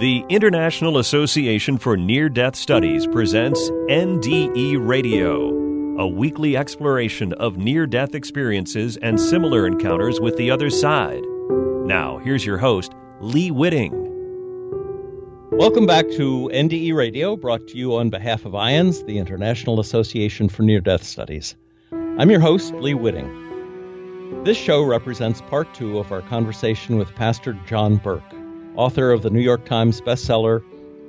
The International Association for Near Death Studies presents NDE Radio, a weekly exploration of near death experiences and similar encounters with the other side. Now, here's your host, Lee Witting. Welcome back to NDE Radio, brought to you on behalf of IANDS, the International Association for Near Death Studies. I'm your host, Lee Witting. This show represents part two of our conversation with Pastor John Burke author of the New York Times bestseller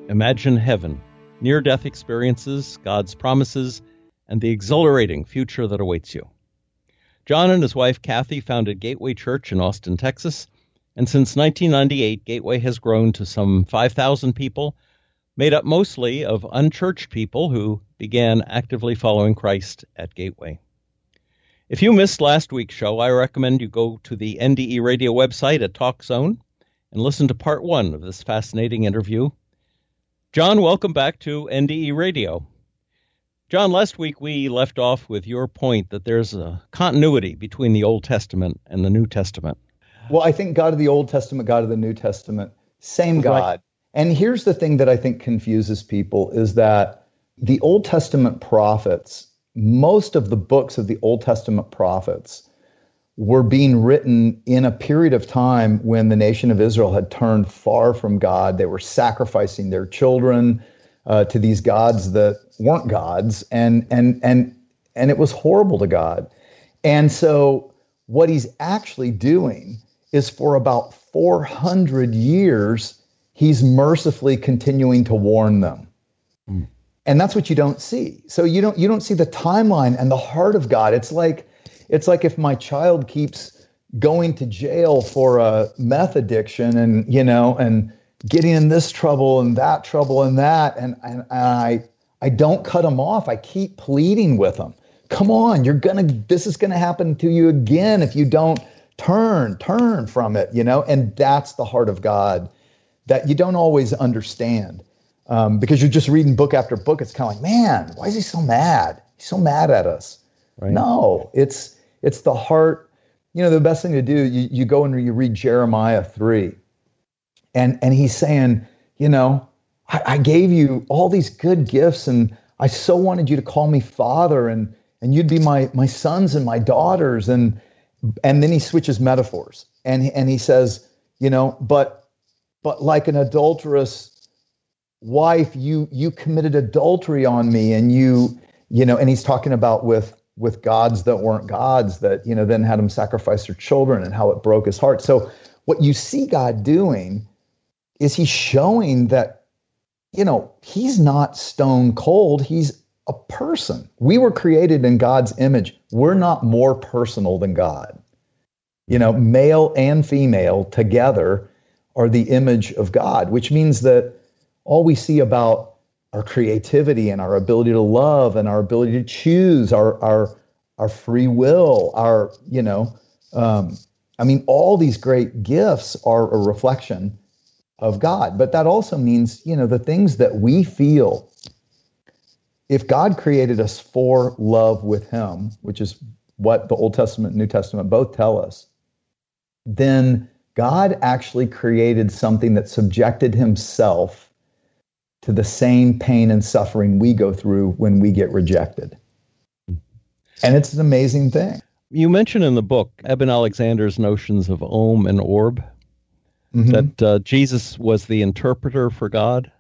Imagine Heaven Near Death Experiences, God's Promises, and the Exhilarating Future That Awaits You. John and his wife Kathy founded Gateway Church in Austin, Texas, and since 1998, Gateway has grown to some 5,000 people, made up mostly of unchurched people who began actively following Christ at Gateway. If you missed last week's show, I recommend you go to the NDE radio website at TalkZone and listen to part one of this fascinating interview. John, welcome back to NDE Radio. John, last week we left off with your point that there's a continuity between the Old Testament and the New Testament. Well, I think God of the Old Testament, God of the New Testament, same God. Right. And here's the thing that I think confuses people is that the Old Testament prophets, most of the books of the Old Testament prophets, were being written in a period of time when the nation of Israel had turned far from God. They were sacrificing their children uh, to these gods that weren't gods, and and and and it was horrible to God. And so, what he's actually doing is for about 400 years, he's mercifully continuing to warn them. Mm. And that's what you don't see. So you don't you don't see the timeline and the heart of God. It's like it's like if my child keeps going to jail for a meth addiction and you know and getting in this trouble and that trouble and that and, and, and I I don't cut them off. I keep pleading with them. Come on, you're gonna this is gonna happen to you again if you don't turn, turn from it, you know, and that's the heart of God that you don't always understand. Um, because you're just reading book after book. It's kind of like, man, why is he so mad? He's so mad at us. Right. No, it's it's the heart. You know, the best thing to do, you, you go and you read Jeremiah 3. And and he's saying, you know, I, I gave you all these good gifts and I so wanted you to call me father and and you'd be my my sons and my daughters and and then he switches metaphors and and he says you know but but like an adulterous wife you you committed adultery on me and you you know and he's talking about with with gods that weren't gods that you know then had him sacrifice their children and how it broke his heart. So what you see god doing is he's showing that you know he's not stone cold. He's a person. We were created in god's image. We're not more personal than god. You know male and female together are the image of god which means that all we see about our creativity and our ability to love and our ability to choose our our our free will our you know um, i mean all these great gifts are a reflection of god. But that also means you know the things that we feel if god created us for love with him which is what the old testament and new testament both tell us then god actually created something that subjected himself to the same pain and suffering we go through when we get rejected. And it's an amazing thing. You mention in the book Eben Alexander's notions of Om and Orb, mm-hmm. that uh, Jesus was the interpreter for God.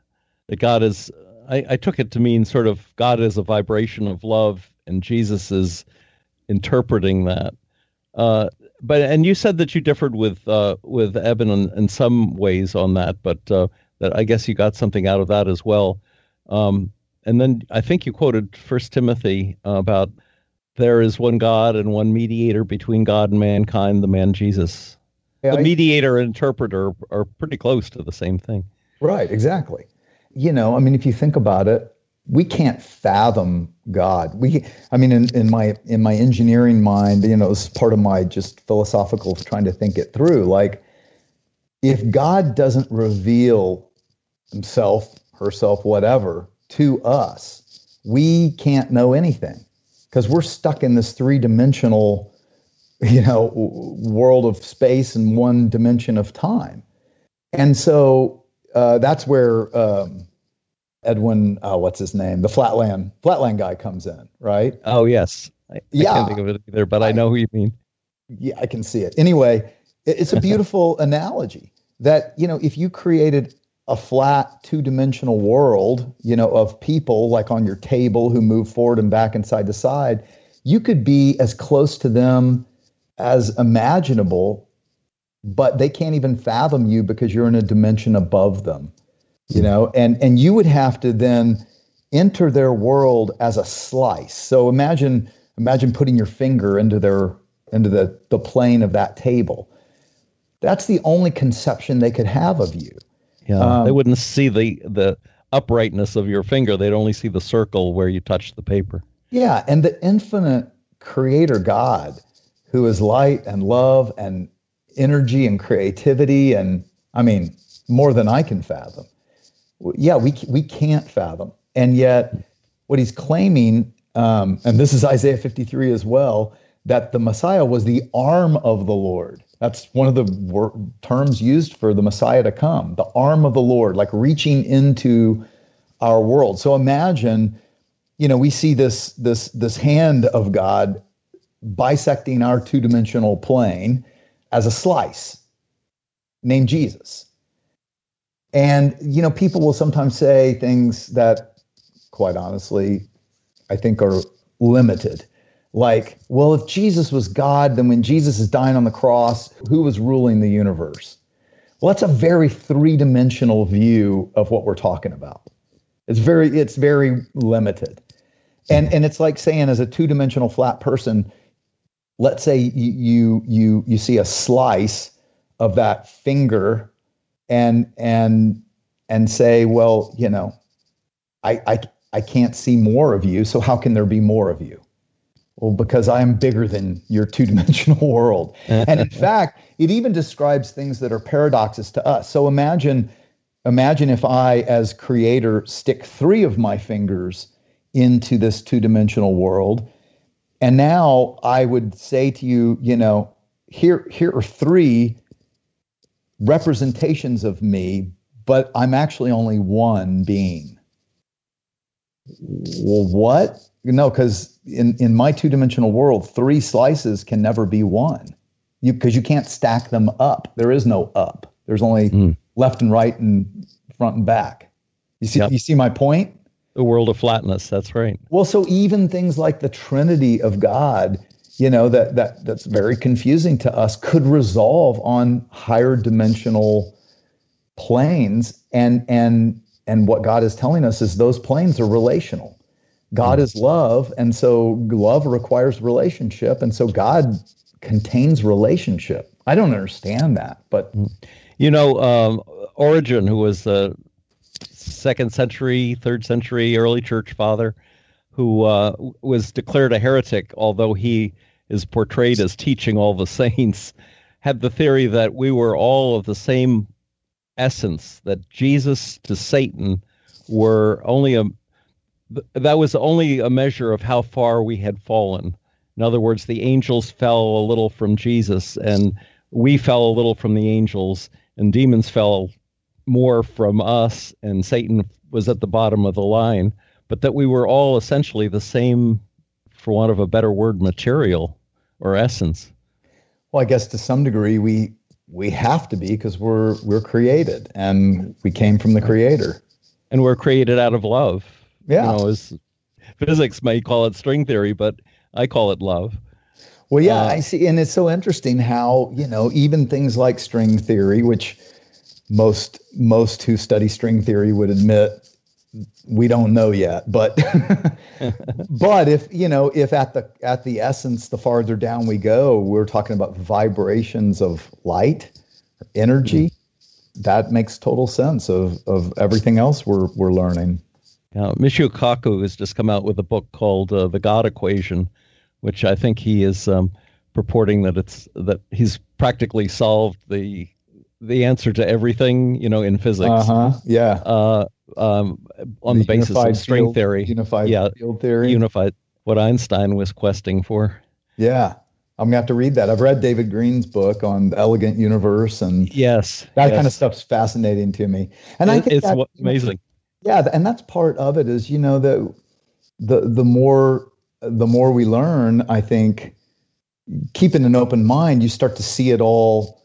That God is, I, I took it to mean sort of God is a vibration of love, and Jesus is interpreting that. Uh, but and you said that you differed with uh, with Eben in, in, some ways on that, but uh, that I guess you got something out of that as well. Um, and then I think you quoted First Timothy uh, about there is one God and one mediator between God and mankind, the man Jesus. Yeah, the I, mediator and interpreter are pretty close to the same thing. Right, exactly. You know, I mean, if you think about it, we can't fathom God. We, I mean, in, in my in my engineering mind, you know, it's part of my just philosophical trying to think it through. Like, if God doesn't reveal himself, herself, whatever, to us, we can't know anything because we're stuck in this three dimensional, you know, world of space and one dimension of time. And so uh, that's where um, Edwin, uh, what's his name, the Flatland Flatland guy comes in, right? Oh yes, I, yeah. I can't think of it either, but I, I know who you mean. Yeah, I can see it. Anyway, it's a beautiful analogy that you know if you created a flat two-dimensional world, you know, of people like on your table who move forward and back and side to side, you could be as close to them as imaginable, but they can't even fathom you because you're in a dimension above them you know? And and you would have to then enter their world as a slice. So imagine imagine putting your finger into their into the the plane of that table that's the only conception they could have of you yeah um, they wouldn't see the the uprightness of your finger they'd only see the circle where you touch the paper yeah and the infinite creator god who is light and love and energy and creativity and i mean more than i can fathom yeah, we we can't fathom. And yet, what he's claiming, um, and this is Isaiah 53 as well, that the Messiah was the arm of the Lord. That's one of the wor- terms used for the Messiah to come, the arm of the Lord, like reaching into our world. So imagine, you know, we see this this this hand of God bisecting our two-dimensional plane as a slice named Jesus. And, you know, people will sometimes say things that, quite honestly, I think are limited. Like, well, if Jesus was God, then when Jesus is dying on the cross, who was ruling the universe? Well, that's a very three-dimensional view of what we're talking about. It's very, it's very limited. And and it's like saying as a two-dimensional flat person, let's say you you, you see a slice of that finger and and and say, well, you know, I I I can't see more of you, so how can there be more of you? Well, because I am bigger than your two-dimensional world. and in fact, it even describes things that are paradoxes to us. So imagine imagine if I as creator stick 3 of my fingers into this two-dimensional world and now I would say to you, you know, here here are 3 representations of me, but I'm actually only one being. Well, what? No, because in, in my two dimensional world, three slices can never be one. You because you can't stack them up. There is no up. There's only mm. left and right and front and back. You see, yep. you see my point? The world of flatness. That's right. Well, so even things like the Trinity of God you know that that that's very confusing to us could resolve on higher dimensional planes and and and what God is telling us is those planes are relational. God is love and so love requires relationship and so God contains relationship. I don't understand that, but you know um, Origen who was a second century, third century early church father who uh, was declared a heretic, although he is portrayed as teaching all the saints, had the theory that we were all of the same essence, that Jesus to Satan were only a that was only a measure of how far we had fallen. In other words, the angels fell a little from Jesus, and we fell a little from the angels, and demons fell more from us, and Satan was at the bottom of the line. But that we were all essentially the same for want of a better word, material or essence? Well, I guess to some degree we we have to be because we're we're created and we came from the creator. And we're created out of love. Yeah. You know, as physics may call it string theory, but I call it love. Well, yeah, uh, I see. And it's so interesting how, you know, even things like string theory, which most most who study string theory would admit we don't know yet but but if you know if at the at the essence the farther down we go we're talking about vibrations of light energy mm-hmm. that makes total sense of of everything else we're we're learning yeah michio kaku has just come out with a book called uh, the god equation which i think he is um, purporting that it's that he's practically solved the the answer to everything you know in physics uh-huh yeah uh, um, on the, the basis of string field, theory. Unified yeah, field theory. Unified, what Einstein was questing for. Yeah. I'm gonna have to read that. I've read David Green's book on the Elegant Universe, and yes, that yes. kind of stuff's fascinating to me. And it, I think it's that, amazing. Yeah, and that's part of it. Is you know the the the more the more we learn, I think keeping an open mind, you start to see it all.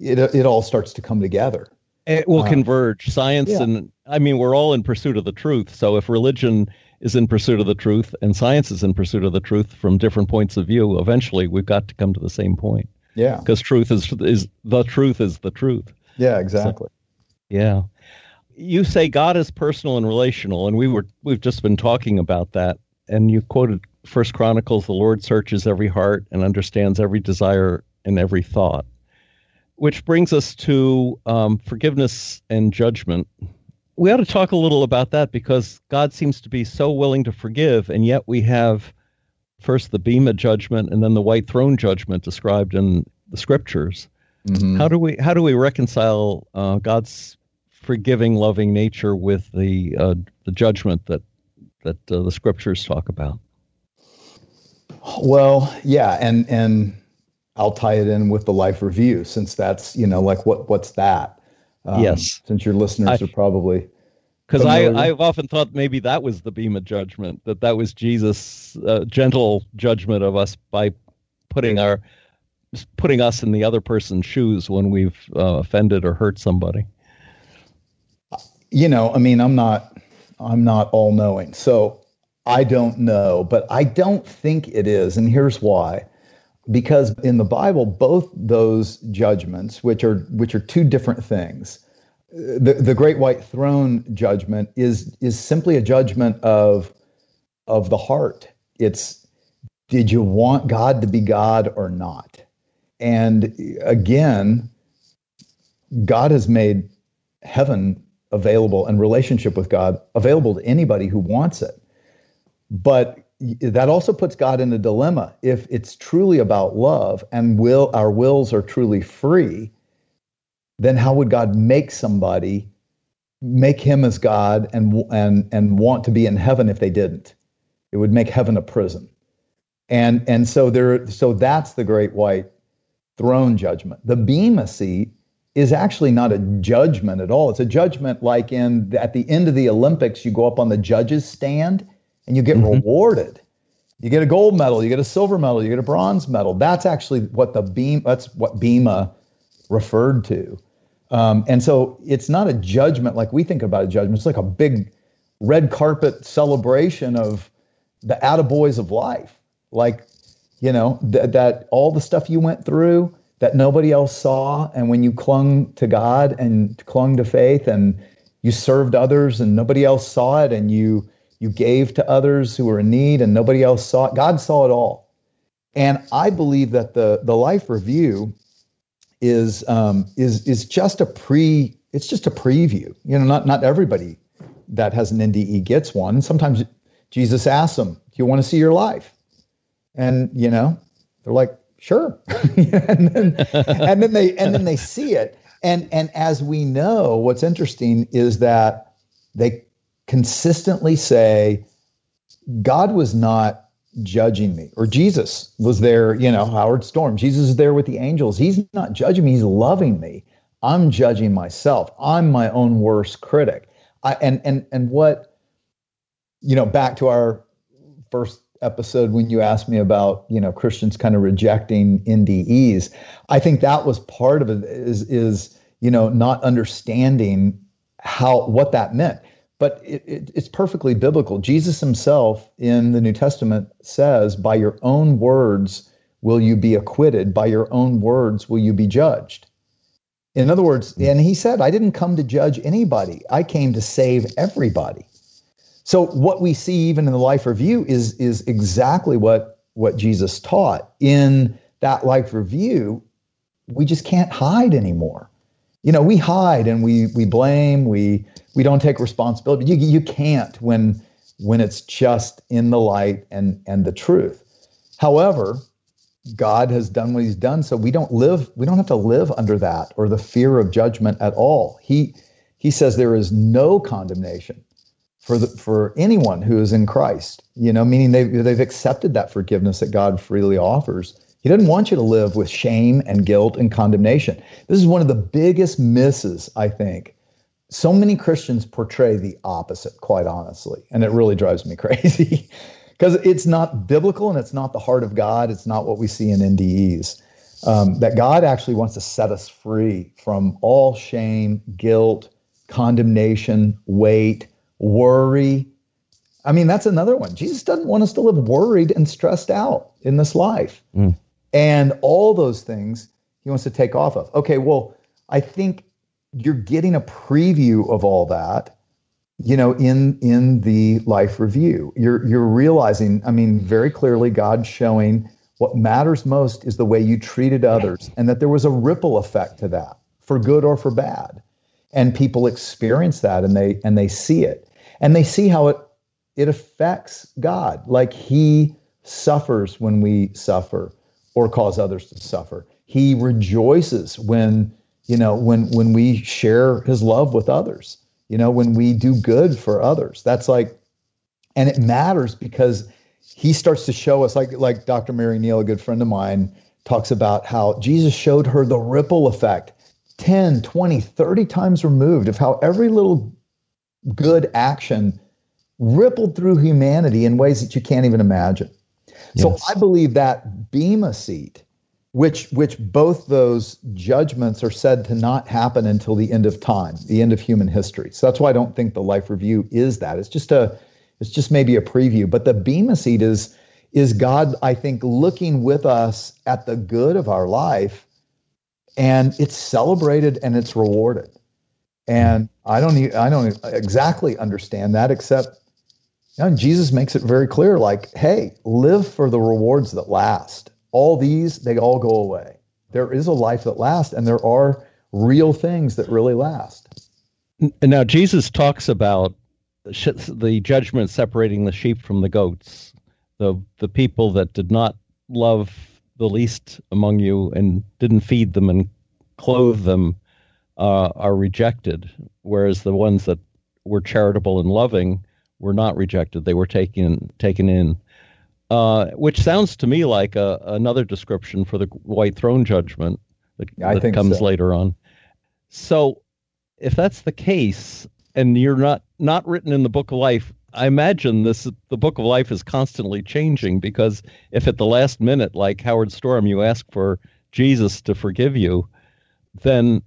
It it all starts to come together. It will uh, converge. Science yeah. and I mean, we're all in pursuit of the truth. So if religion is in pursuit of the truth and science is in pursuit of the truth from different points of view, eventually we've got to come to the same point. Yeah. Because truth is is the truth is the truth. Yeah, exactly. So, yeah. You say God is personal and relational, and we were we've just been talking about that. And you quoted First Chronicles, the Lord searches every heart and understands every desire and every thought. Which brings us to um, forgiveness and judgment we ought to talk a little about that because God seems to be so willing to forgive, and yet we have first the Bema judgment and then the white throne judgment described in the scriptures. Mm-hmm. How do we how do we reconcile uh, God's forgiving, loving nature with the uh, the judgment that that uh, the scriptures talk about? Well, yeah, and and I'll tie it in with the life review since that's you know like what what's that um, yes. Since your listeners I, are probably. Because I, I've often thought maybe that was the Bema judgment, that that was Jesus' uh, gentle judgment of us by putting our putting us in the other person's shoes when we've uh, offended or hurt somebody. You know, I mean, I'm not I'm not all knowing, so I don't know, but I don't think it is, and here's why because in the Bible, both those judgments, which are which are two different things, the, the great white throne judgment is is simply a judgment of of the heart. It's did you want God to be God or not? And again, God has made heaven available and relationship with God available to anybody who wants it. But that also puts God in a dilemma. If it's truly about love and will our wills are truly free, then how would God make somebody make him as God and and and want to be in heaven if they didn't? It would make heaven a prison. And and so there so that's the great white throne judgment. The bema seat is actually not a judgment at all. It's a judgment like in at the end of the Olympics you go up on the judges stand and you get mm-hmm. rewarded. You get a gold medal, you get a silver medal, you get a bronze medal. That's actually what the Bema. That's what Bema referred to. Um, and so it's not a judgment like we think about a judgment. It's like a big red carpet celebration of the attaboys of life. Like, you know, th- that all the stuff you went through that nobody else saw. And when you clung to God and clung to faith and you served others and nobody else saw it and you you gave to others who were in need and nobody else saw it. God saw it all. And I believe that the, the life review is, um, is, is just a pre, it's just a preview. You know, not, not everybody that has an NDE gets one. Sometimes Jesus asks them, do you want to see your life? And, you know, they're like, sure. and, then, and then they, and then they see it. And, and as we know, what's interesting is that they consistently say, God was not judging me, or Jesus was there, you know, Howard Storm. Jesus is there with the angels. He's not judging me, he's loving me. I'm judging myself. I'm my own worst critic. I, and and and what, you know, back to our first episode when you asked me about you know Christians kind of rejecting NDEs, I think that was part of it. Is is you know not understanding how what that meant but it, it, it's perfectly biblical. Jesus himself in the New Testament says, By your own words will you be acquitted, by your own words will you be judged. In other words, and he said, I didn't come to judge anybody, I came to save everybody. So what we see even in the life review is, is exactly what, what Jesus taught. In that life review, we just can't hide anymore. You know, we hide and we we blame, we we don't take responsibility. You you can't when when it's just in the light and and the truth. However, God has done what He's done, so we don't live. We don't have to live under that or the fear of judgment at all. He He says there is no condemnation for the for anyone who is in Christ. You know, meaning they they've accepted that forgiveness that God freely offers He doesn't want you to live with shame and guilt and condemnation. This is one of the biggest misses, I think. So many Christians portray the opposite, quite honestly, and it really drives me crazy because it's not biblical and it's not the heart of God. It's not what we see in NDEs. Um, that God actually wants to set us free from all shame, guilt, condemnation, weight, worry. I mean, that's another one. Jesus doesn't want us to live worried and stressed out in this life. Mm. And all those things he wants to take off of. Okay, well, I think you're getting a preview of all that you know in in the life review you're you're realizing i mean very clearly god's showing what matters most is the way you treated others and that there was a ripple effect to that for good or for bad and people experience that and they and they see it and they see how it it affects god. Like he suffers when we suffer or cause others to suffer. He rejoices when you know when when we share his love with others you know when we do good for others. That's like and it matters because he starts to show us like like dr mary neal a good friend of mine talks about how jesus showed her the ripple effect 10 20 30 times removed of how every little good action rippled through humanity in ways that you can't even imagine yes. so i believe that bema seat which which both those judgments are said to not happen until the end of time, the end of human history. So that's why I don't think the life review is that. It's just a it's just maybe a preview. But the Bema seat is is God, I think, looking with us at the good of our life, and it's celebrated and it's rewarded. And I don't I don't exactly understand that, except know, Jesus makes it very clear, like, hey, live for the rewards that last all these, they all go away. There is a life that lasts, and there are real things that really last. And now, Jesus talks about the judgment separating the sheep from the goats, the, the people that did not love the least among you and didn't feed them and clothe them uh, are rejected, whereas the ones that were charitable and loving were not rejected; they were taken taken in uh, which sounds to me like a, another description for the white throne judgment that, that comes so. later on. So, if that's the case, and you're not not written in the book of life, I imagine this the book of life is constantly changing because if at the last minute, like Howard Storm, you ask for Jesus to forgive you, then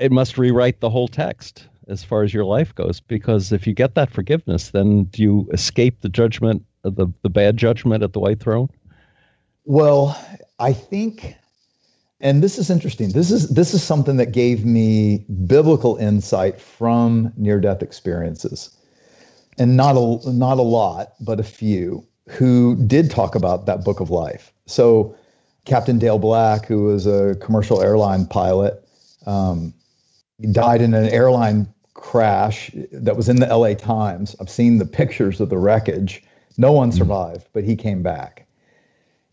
it must rewrite the whole text as far as your life goes. Because if you get that forgiveness, then do you escape the judgment the the bad judgment at the White Throne? Well, I think, and this is interesting. This is this is something that gave me biblical insight from near death experiences, and not a not a lot, but a few who did talk about that book of life. So, Captain Dale Black, who was a commercial airline pilot, um, died in an airline crash that was in the LA Times. I've seen the pictures of the wreckage. No one mm-hmm. survived, but he came back.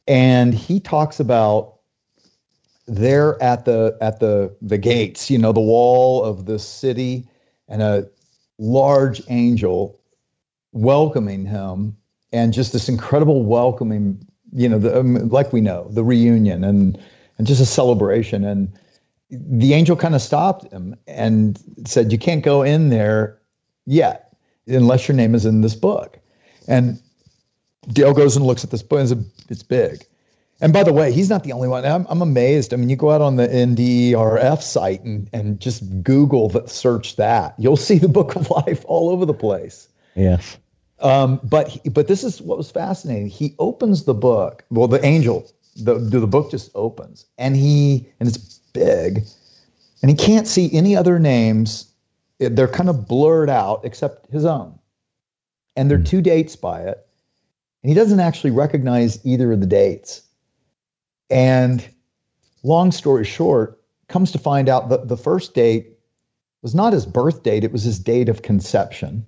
And he talks about there at the at the the gates, you know, the wall of the city, and a large angel welcoming him, and just this incredible welcoming, you know, the, um, like we know the reunion and and just a celebration. And the angel kind of stopped him and said, "You can't go in there yet unless your name is in this book." And Dale goes and looks at this book. It's, a, it's big. And by the way, he's not the only one. I'm, I'm amazed. I mean, you go out on the NDERF site and, and just Google that, search that. You'll see the Book of Life all over the place. Yes. Um, but he, but this is what was fascinating. He opens the book. Well, the angel, the the book just opens, and he and it's big, and he can't see any other names. They're kind of blurred out except his own, and there are hmm. two dates by it and he doesn't actually recognize either of the dates. And long story short, comes to find out that the first date was not his birth date, it was his date of conception.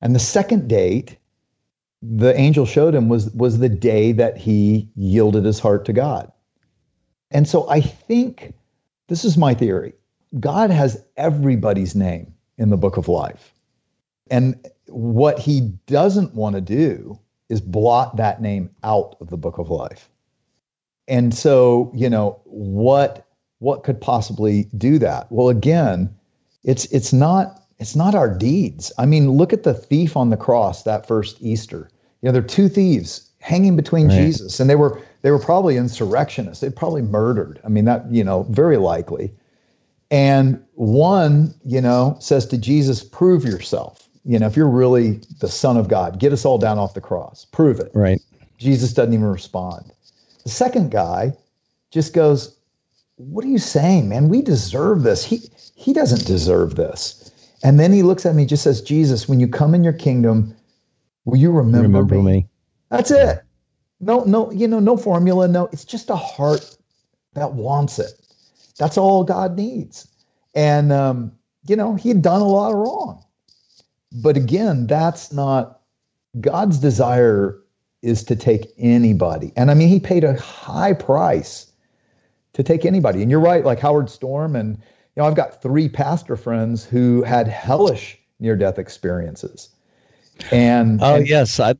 And the second date, the angel showed him was, was the day that he yielded his heart to God. And so I think this is my theory God has everybody's name in the book of life. And what he doesn't want to do is blot that name out of the book of life. And so, you know, what what could possibly do that? Well, again, it's it's not it's not our deeds. I mean, look at the thief on the cross that first Easter. You know, there are two thieves hanging between right. Jesus, and they were they were probably insurrectionists. They probably murdered. I mean, that you know, very likely. And one, you know, says to Jesus, "Prove yourself." You know, if you're really the Son of God, get us all down off the cross. Prove it. Right. Jesus doesn't even respond. The second guy just goes, "What are you saying, man? We deserve this. He he doesn't deserve this." And then he looks at me, just says, "Jesus, when you come in your kingdom, will you remember, remember me? me? That's it. No, no, you know, no formula. No, it's just a heart that wants it. That's all God needs. And um, you know, he had done a lot of wrong. But again, that's not God's desire is to take anybody. And I mean, he paid a high price to take anybody. And you're right, like Howard Storm and you know, I've got three pastor friends who had hellish near death experiences. And oh and, yes, I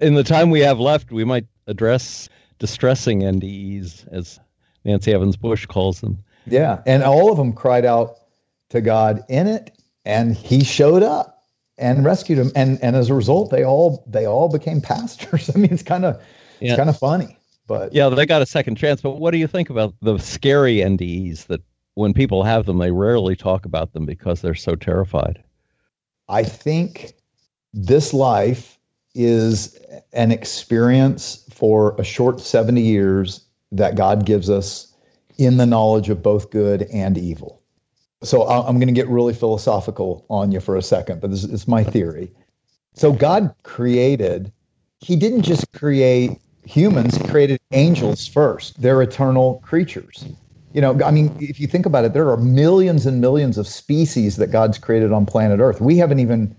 in the time we have left, we might address distressing NDEs, as Nancy Evans Bush calls them. Yeah, and all of them cried out to God in it, and He showed up and rescued them, and and as a result, they all they all became pastors. I mean, it's kind of yeah. it's kind of funny, but yeah, they got a second chance. But what do you think about the scary NDEs that when people have them, they rarely talk about them because they're so terrified? I think this life is an experience for a short 70 years that God gives us in the knowledge of both good and evil. So I'm going to get really philosophical on you for a second, but this is my theory. So God created, He didn't just create humans, He created angels first. They're eternal creatures. You know, I mean, if you think about it, there are millions and millions of species that God's created on planet Earth. We haven't even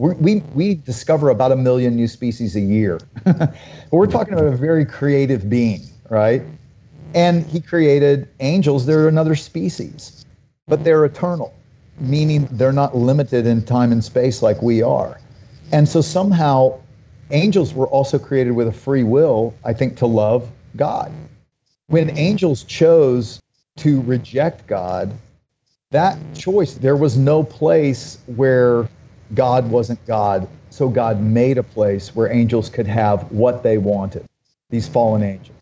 we're, we we discover about a million new species a year. we're talking about a very creative being, right? And he created angels. They're another species, but they're eternal, meaning they're not limited in time and space like we are. And so somehow, angels were also created with a free will, I think, to love God. When angels chose to reject God, that choice, there was no place where God wasn't God. So God made a place where angels could have what they wanted, these fallen angels.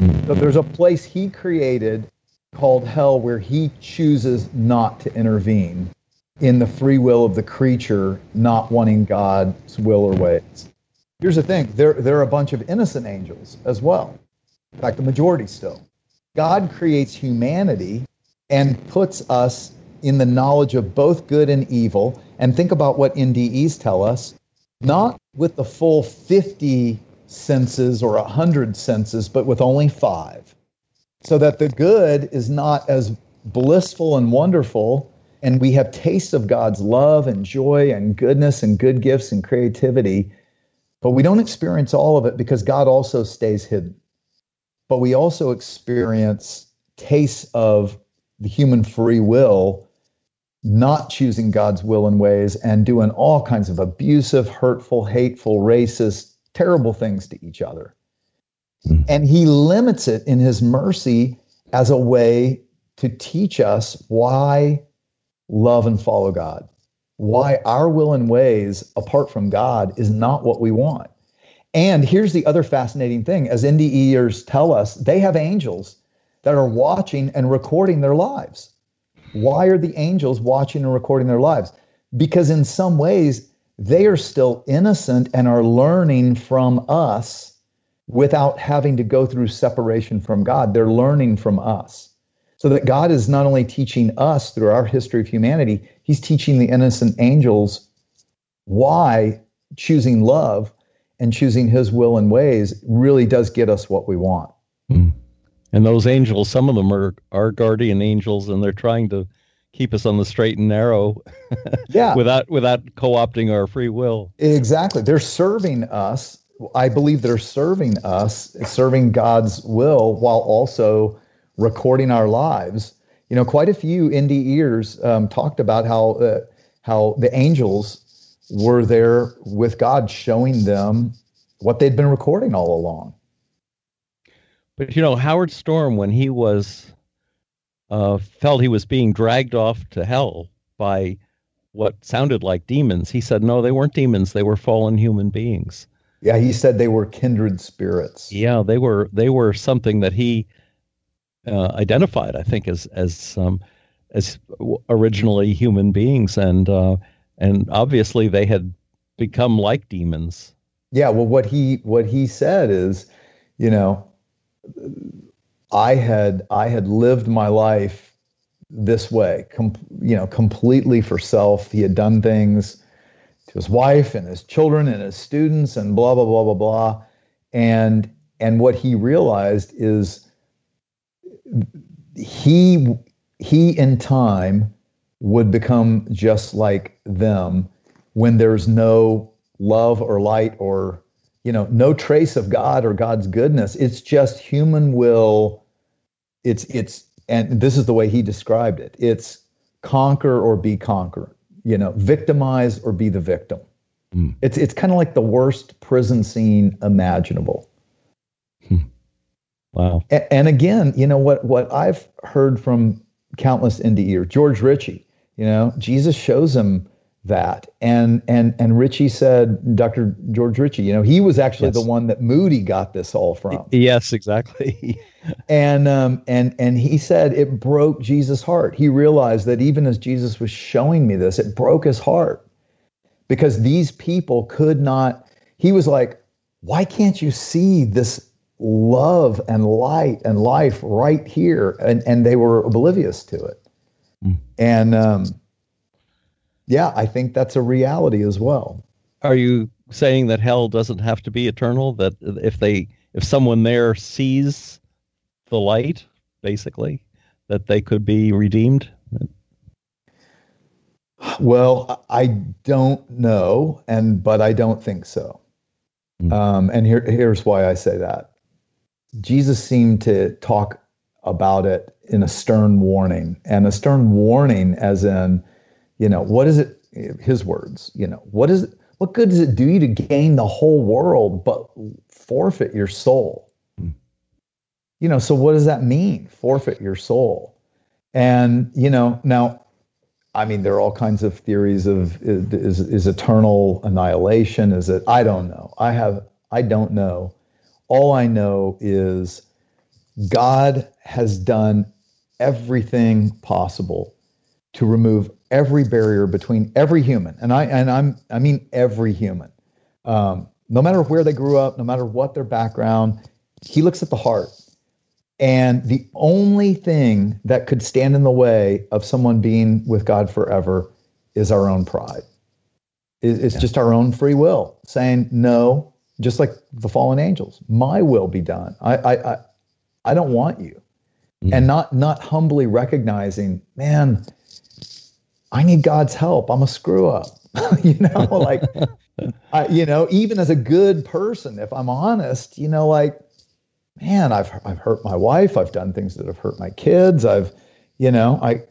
Mm-hmm. So there's a place he created called hell where he chooses not to intervene in the free will of the creature not wanting God's will or ways. Here's the thing there, there are a bunch of innocent angels as well. In fact, the majority still. God creates humanity and puts us in the knowledge of both good and evil. And think about what NDEs tell us, not with the full 50 senses or 100 senses, but with only five. So that the good is not as blissful and wonderful, and we have tastes of God's love and joy and goodness and good gifts and creativity, but we don't experience all of it because God also stays hidden. But we also experience tastes of the human free will not choosing God's will and ways and doing all kinds of abusive, hurtful, hateful, racist, terrible things to each other. Mm. And he limits it in his mercy as a way to teach us why love and follow God, why our will and ways apart from God is not what we want. And here's the other fascinating thing as NDEers tell us, they have angels that are watching and recording their lives. Why are the angels watching and recording their lives? Because in some ways, they are still innocent and are learning from us without having to go through separation from God. They're learning from us. So that God is not only teaching us through our history of humanity, He's teaching the innocent angels why choosing love and choosing His will and ways really does get us what we want. Mm. And those angels, some of them are our guardian angels, and they're trying to keep us on the straight and narrow. yeah. without without co-opting our free will. Exactly. They're serving us. I believe they're serving us, serving God's will, while also recording our lives. You know, quite a few NDEers um, talked about how uh, how the angels were there with God, showing them what they'd been recording all along. But you know, Howard Storm, when he was uh, felt he was being dragged off to hell by what sounded like demons, he said, no, they weren't demons; they were fallen human beings. Yeah, he said they were kindred spirits. Yeah, they were. They were something that he uh, identified, I think, as as um, as originally human beings, and uh, and obviously they had become like demons. Yeah, well, what he what he said is, you know, I had I had lived my life this way, com- you know, completely for self. He had done things to his wife and his children and his students and blah blah blah blah blah, and and what he realized is he he in time would become just like them when there's no love or light or you know no trace of god or god's goodness. It's just human will. It's it's and this is the way he described it. It's conquer or be conquered you know victimize or be the victim. Mm. it's it's kind of like the worst prison scene imaginable. Hmm. wow. And, and again you know what what i've heard from countless NDE george ritchie you know jesus shows him that. And and and Ritchie said, Dr. George Ritchie, you know, he was actually yes. the one that Moody got this all from. Yes, exactly. and um and and he said it broke Jesus' heart. He realized that even as Jesus was showing me this, it broke his heart because these people could not. He was like, why can't you see this love and light and life right here? And and they were oblivious to it. Mm. And um yeah, I think that's a reality as well. Are you saying that hell doesn't have to be eternal? That if they if someone there sees the light, basically, that they could be redeemed? Well, I don't know, and but I don't think so. Mm. Um, and here, here's why I say that. Jesus seemed to talk about it in a stern warning, and a stern warning, as in you know, what is it? His words, you know, what is it? What good does it do you to gain the whole world but forfeit your soul? Mm. You know, so what does that mean? Forfeit your soul. And, you know, now, I mean, there are all kinds of theories of is, is eternal annihilation? Is it? I don't know. I have, I don't know. All I know is God has done everything possible to remove every barrier between every human, and I and I'm I mean every human, um, no matter where they grew up, no matter what their background. He looks at the heart, and the only thing that could stand in the way of someone being with God forever is our own pride. It's yeah. just our own free will saying no, just like the fallen angels. My will be done. I I I, I don't want you, mm. and not not humbly recognizing, man I need God's help. I'm a screw up. you know, like, I, you know, even as a good person, if I'm honest, you know, like, man, I've I've hurt my wife. I've done things that have hurt my kids. I've, you know, I,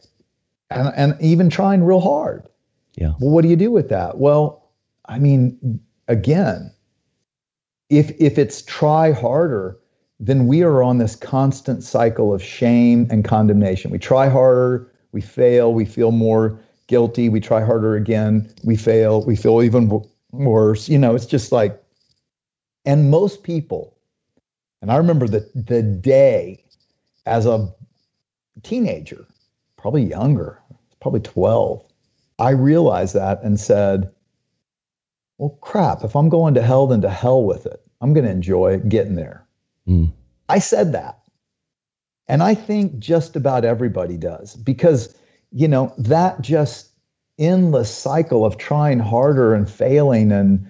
and and even trying real hard. Yeah. Well, what do you do with that? Well, I mean, again, if if it's try harder, then we are on this constant cycle of shame and condemnation. We try harder, we fail, we feel more guilty. We try harder again. We fail. We feel even worse. You know, it's just like, and most people, and I remember the, the day as a teenager, probably younger, probably 12, I realized that and said, well, crap, if I'm going to hell, then to hell with it. I'm going to enjoy getting there. Mm. I said that. And I think just about everybody does because you know, that just endless cycle of trying harder and failing and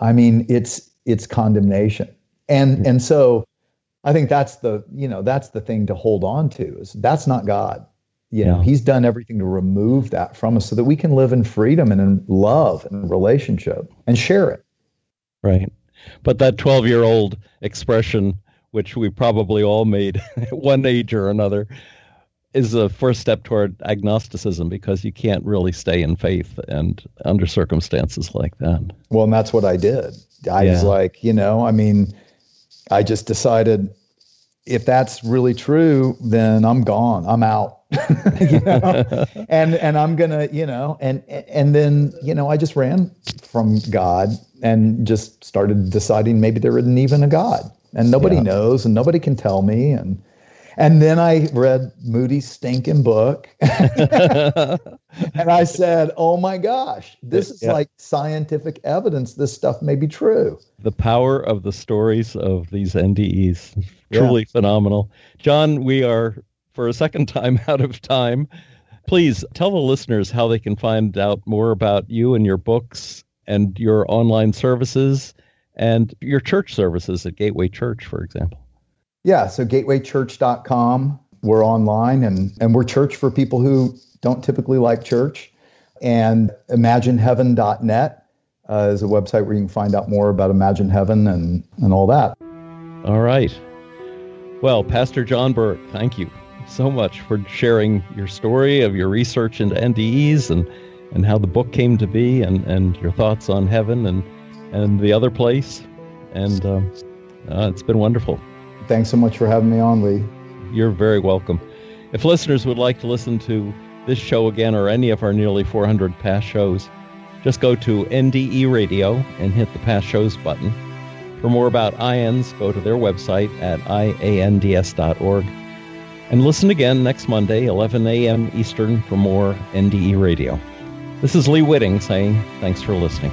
I mean, it's it's condemnation. And and so I think that's the, you know, that's the thing to hold on to is that's not God. You know, yeah. he's done everything to remove that from us so that we can live in freedom and in love and relationship and share it. Right. But that 12 year old expression, which we probably all made at one age or another, is a first step toward agnosticism because you can't really stay in faith and under circumstances like that. Well, and that's what I did. I yeah. was like, you know, I mean, I just decided if that's really true, then I'm gone. I'm out. you know? and and I'm gonna, you know, and and then you know, I just ran from God and just started deciding maybe there isn't even a God, and nobody yeah. knows, and nobody can tell me, and and then I read Moody's stinking book. and I said, oh my gosh, this is yeah. like scientific evidence. This stuff may be true. The power of the stories of these NDEs, truly yeah. phenomenal. John, we are for a second time out of time. Please tell the listeners how they can find out more about you and your books and your online services and your church services at Gateway Church, for example. Yeah, so gatewaychurch.com. We're online and, and we're church for people who don't typically like church. And imagineheaven.net uh, is a website where you can find out more about Imagine Heaven and, and all that. All right. Well, Pastor John Burke, thank you so much for sharing your story of your research into NDEs and, and how the book came to be and, and your thoughts on heaven and, and the other place. And um, uh, it's been wonderful. Thanks so much for having me on, Lee. You're very welcome. If listeners would like to listen to this show again or any of our nearly 400 past shows, just go to NDE Radio and hit the past shows button. For more about IANDS, go to their website at iands.org. And listen again next Monday, 11 a.m. Eastern, for more NDE Radio. This is Lee Witting saying thanks for listening.